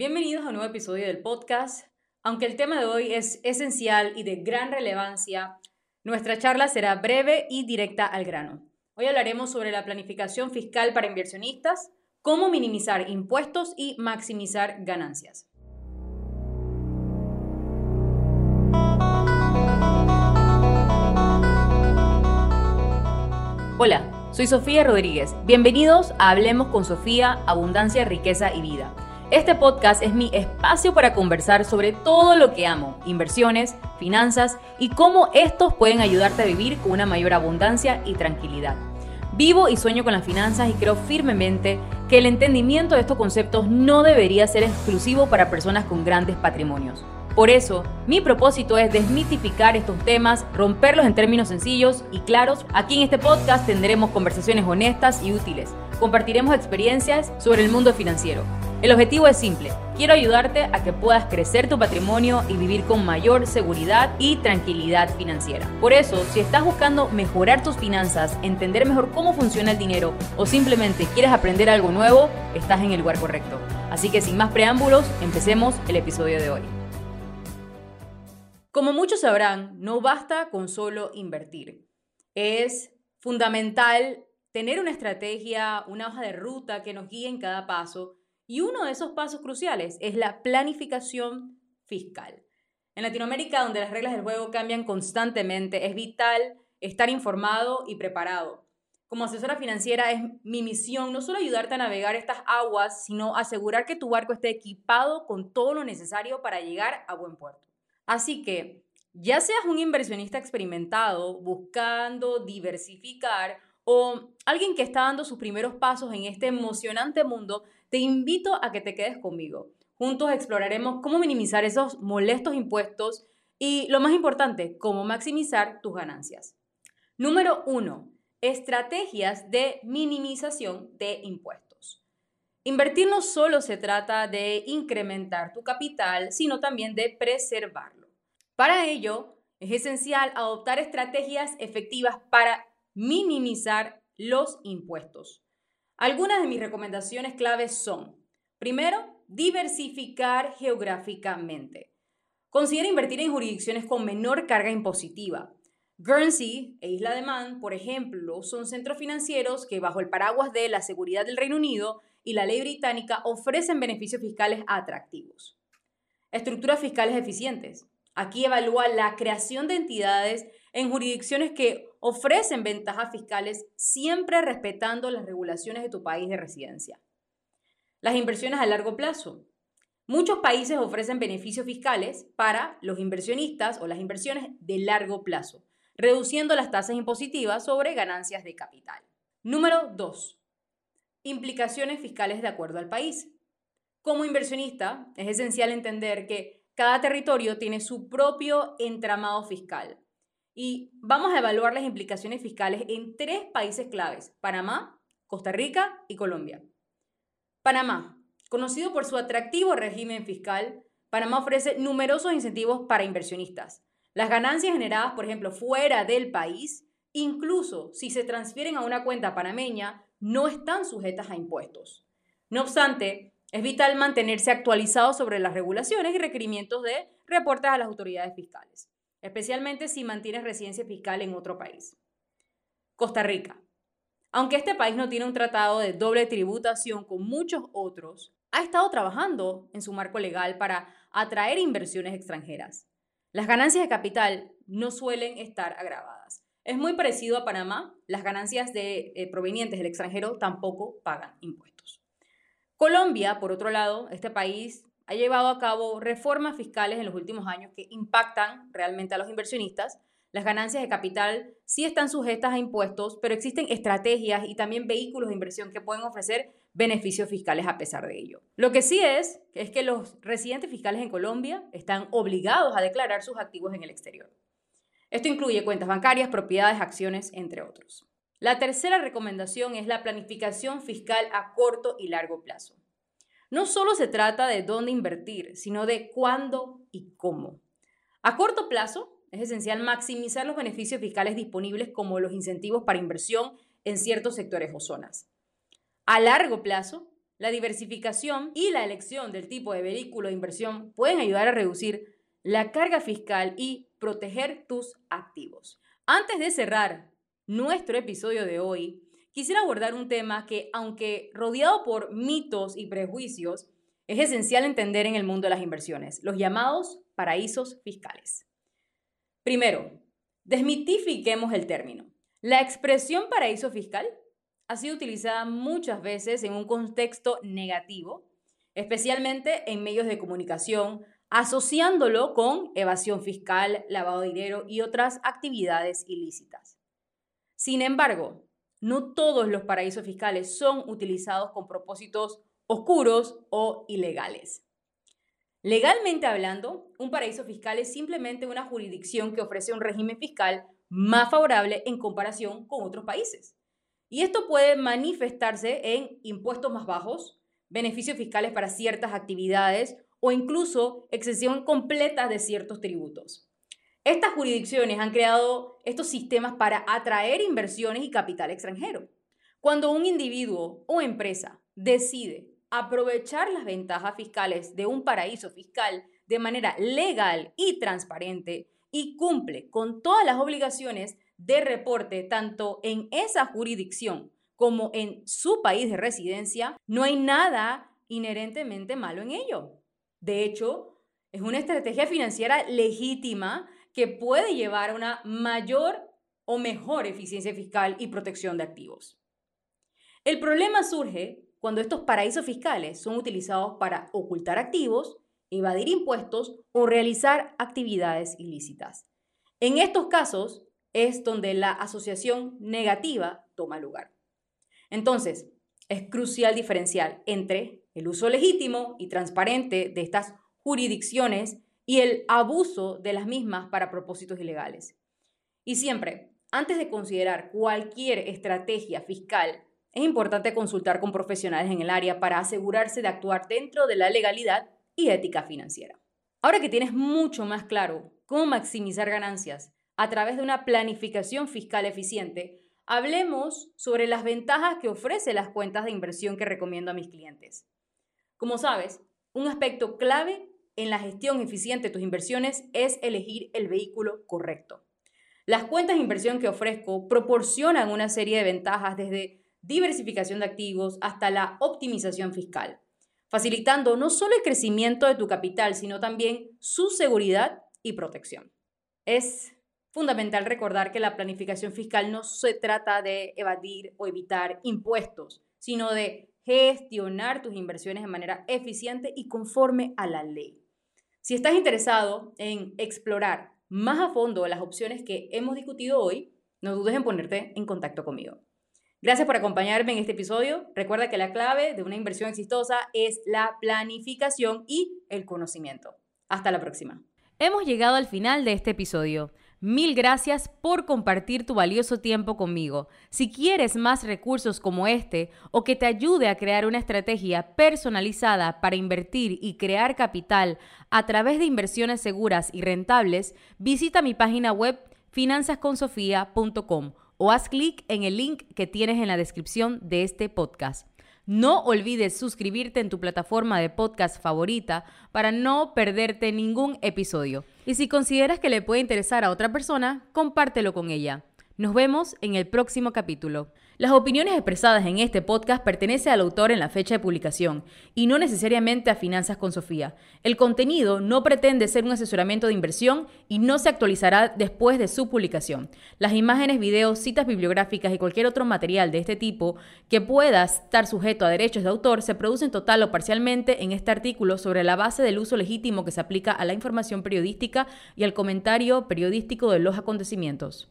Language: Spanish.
Bienvenidos a un nuevo episodio del podcast. Aunque el tema de hoy es esencial y de gran relevancia, nuestra charla será breve y directa al grano. Hoy hablaremos sobre la planificación fiscal para inversionistas, cómo minimizar impuestos y maximizar ganancias. Hola, soy Sofía Rodríguez. Bienvenidos a Hablemos con Sofía, Abundancia, Riqueza y Vida. Este podcast es mi espacio para conversar sobre todo lo que amo, inversiones, finanzas y cómo estos pueden ayudarte a vivir con una mayor abundancia y tranquilidad. Vivo y sueño con las finanzas y creo firmemente que el entendimiento de estos conceptos no debería ser exclusivo para personas con grandes patrimonios. Por eso, mi propósito es desmitificar estos temas, romperlos en términos sencillos y claros. Aquí en este podcast tendremos conversaciones honestas y útiles. Compartiremos experiencias sobre el mundo financiero. El objetivo es simple. Quiero ayudarte a que puedas crecer tu patrimonio y vivir con mayor seguridad y tranquilidad financiera. Por eso, si estás buscando mejorar tus finanzas, entender mejor cómo funciona el dinero o simplemente quieres aprender algo nuevo, estás en el lugar correcto. Así que sin más preámbulos, empecemos el episodio de hoy. Como muchos sabrán, no basta con solo invertir. Es fundamental tener una estrategia, una hoja de ruta que nos guíe en cada paso. Y uno de esos pasos cruciales es la planificación fiscal. En Latinoamérica, donde las reglas del juego cambian constantemente, es vital estar informado y preparado. Como asesora financiera es mi misión no solo ayudarte a navegar estas aguas, sino asegurar que tu barco esté equipado con todo lo necesario para llegar a buen puerto. Así que, ya seas un inversionista experimentado buscando diversificar o alguien que está dando sus primeros pasos en este emocionante mundo, te invito a que te quedes conmigo. Juntos exploraremos cómo minimizar esos molestos impuestos y, lo más importante, cómo maximizar tus ganancias. Número uno, estrategias de minimización de impuestos. Invertir no solo se trata de incrementar tu capital, sino también de preservarlo. Para ello, es esencial adoptar estrategias efectivas para minimizar los impuestos. Algunas de mis recomendaciones claves son, primero, diversificar geográficamente. Considera invertir en jurisdicciones con menor carga impositiva. Guernsey e Isla de Man, por ejemplo, son centros financieros que bajo el paraguas de la seguridad del Reino Unido y la ley británica ofrecen beneficios fiscales atractivos. Estructuras fiscales eficientes. Aquí evalúa la creación de entidades en jurisdicciones que ofrecen ventajas fiscales siempre respetando las regulaciones de tu país de residencia. Las inversiones a largo plazo. Muchos países ofrecen beneficios fiscales para los inversionistas o las inversiones de largo plazo, reduciendo las tasas impositivas sobre ganancias de capital. Número 2. Implicaciones fiscales de acuerdo al país. Como inversionista, es esencial entender que cada territorio tiene su propio entramado fiscal. Y vamos a evaluar las implicaciones fiscales en tres países claves, Panamá, Costa Rica y Colombia. Panamá, conocido por su atractivo régimen fiscal, Panamá ofrece numerosos incentivos para inversionistas. Las ganancias generadas, por ejemplo, fuera del país, incluso si se transfieren a una cuenta panameña, no están sujetas a impuestos. No obstante, es vital mantenerse actualizado sobre las regulaciones y requerimientos de reportes a las autoridades fiscales, especialmente si mantienes residencia fiscal en otro país. Costa Rica. Aunque este país no tiene un tratado de doble tributación con muchos otros, ha estado trabajando en su marco legal para atraer inversiones extranjeras. Las ganancias de capital no suelen estar agravadas. Es muy parecido a Panamá, las ganancias de, eh, provenientes del extranjero tampoco pagan impuestos. Colombia, por otro lado, este país ha llevado a cabo reformas fiscales en los últimos años que impactan realmente a los inversionistas. Las ganancias de capital sí están sujetas a impuestos, pero existen estrategias y también vehículos de inversión que pueden ofrecer beneficios fiscales a pesar de ello. Lo que sí es, es que los residentes fiscales en Colombia están obligados a declarar sus activos en el exterior. Esto incluye cuentas bancarias, propiedades, acciones, entre otros. La tercera recomendación es la planificación fiscal a corto y largo plazo. No solo se trata de dónde invertir, sino de cuándo y cómo. A corto plazo, es esencial maximizar los beneficios fiscales disponibles como los incentivos para inversión en ciertos sectores o zonas. A largo plazo, la diversificación y la elección del tipo de vehículo de inversión pueden ayudar a reducir la carga fiscal y proteger tus activos. Antes de cerrar nuestro episodio de hoy, quisiera abordar un tema que, aunque rodeado por mitos y prejuicios, es esencial entender en el mundo de las inversiones, los llamados paraísos fiscales. Primero, desmitifiquemos el término. La expresión paraíso fiscal ha sido utilizada muchas veces en un contexto negativo, especialmente en medios de comunicación, asociándolo con evasión fiscal, lavado de dinero y otras actividades ilícitas. Sin embargo, no todos los paraísos fiscales son utilizados con propósitos oscuros o ilegales. Legalmente hablando, un paraíso fiscal es simplemente una jurisdicción que ofrece un régimen fiscal más favorable en comparación con otros países. Y esto puede manifestarse en impuestos más bajos, beneficios fiscales para ciertas actividades o incluso exención completa de ciertos tributos. Estas jurisdicciones han creado estos sistemas para atraer inversiones y capital extranjero. Cuando un individuo o empresa decide aprovechar las ventajas fiscales de un paraíso fiscal de manera legal y transparente y cumple con todas las obligaciones de reporte tanto en esa jurisdicción como en su país de residencia, no hay nada inherentemente malo en ello. De hecho, es una estrategia financiera legítima que puede llevar a una mayor o mejor eficiencia fiscal y protección de activos. El problema surge cuando estos paraísos fiscales son utilizados para ocultar activos, evadir impuestos o realizar actividades ilícitas. En estos casos es donde la asociación negativa toma lugar. Entonces, es crucial diferenciar entre el uso legítimo y transparente de estas jurisdicciones y el abuso de las mismas para propósitos ilegales. Y siempre, antes de considerar cualquier estrategia fiscal, es importante consultar con profesionales en el área para asegurarse de actuar dentro de la legalidad y ética financiera. Ahora que tienes mucho más claro cómo maximizar ganancias a través de una planificación fiscal eficiente, hablemos sobre las ventajas que ofrece las cuentas de inversión que recomiendo a mis clientes. Como sabes, un aspecto clave en la gestión eficiente de tus inversiones es elegir el vehículo correcto. Las cuentas de inversión que ofrezco proporcionan una serie de ventajas desde diversificación de activos hasta la optimización fiscal, facilitando no solo el crecimiento de tu capital, sino también su seguridad y protección. Es fundamental recordar que la planificación fiscal no se trata de evadir o evitar impuestos, sino de gestionar tus inversiones de manera eficiente y conforme a la ley. Si estás interesado en explorar más a fondo las opciones que hemos discutido hoy, no dudes en ponerte en contacto conmigo. Gracias por acompañarme en este episodio. Recuerda que la clave de una inversión exitosa es la planificación y el conocimiento. Hasta la próxima. Hemos llegado al final de este episodio. Mil gracias por compartir tu valioso tiempo conmigo. Si quieres más recursos como este o que te ayude a crear una estrategia personalizada para invertir y crear capital a través de inversiones seguras y rentables, visita mi página web finanzasconsofia.com o haz clic en el link que tienes en la descripción de este podcast. No olvides suscribirte en tu plataforma de podcast favorita para no perderte ningún episodio. Y si consideras que le puede interesar a otra persona, compártelo con ella. Nos vemos en el próximo capítulo. Las opiniones expresadas en este podcast pertenecen al autor en la fecha de publicación y no necesariamente a Finanzas con Sofía. El contenido no pretende ser un asesoramiento de inversión y no se actualizará después de su publicación. Las imágenes, videos, citas bibliográficas y cualquier otro material de este tipo que pueda estar sujeto a derechos de autor se producen total o parcialmente en este artículo sobre la base del uso legítimo que se aplica a la información periodística y al comentario periodístico de los acontecimientos.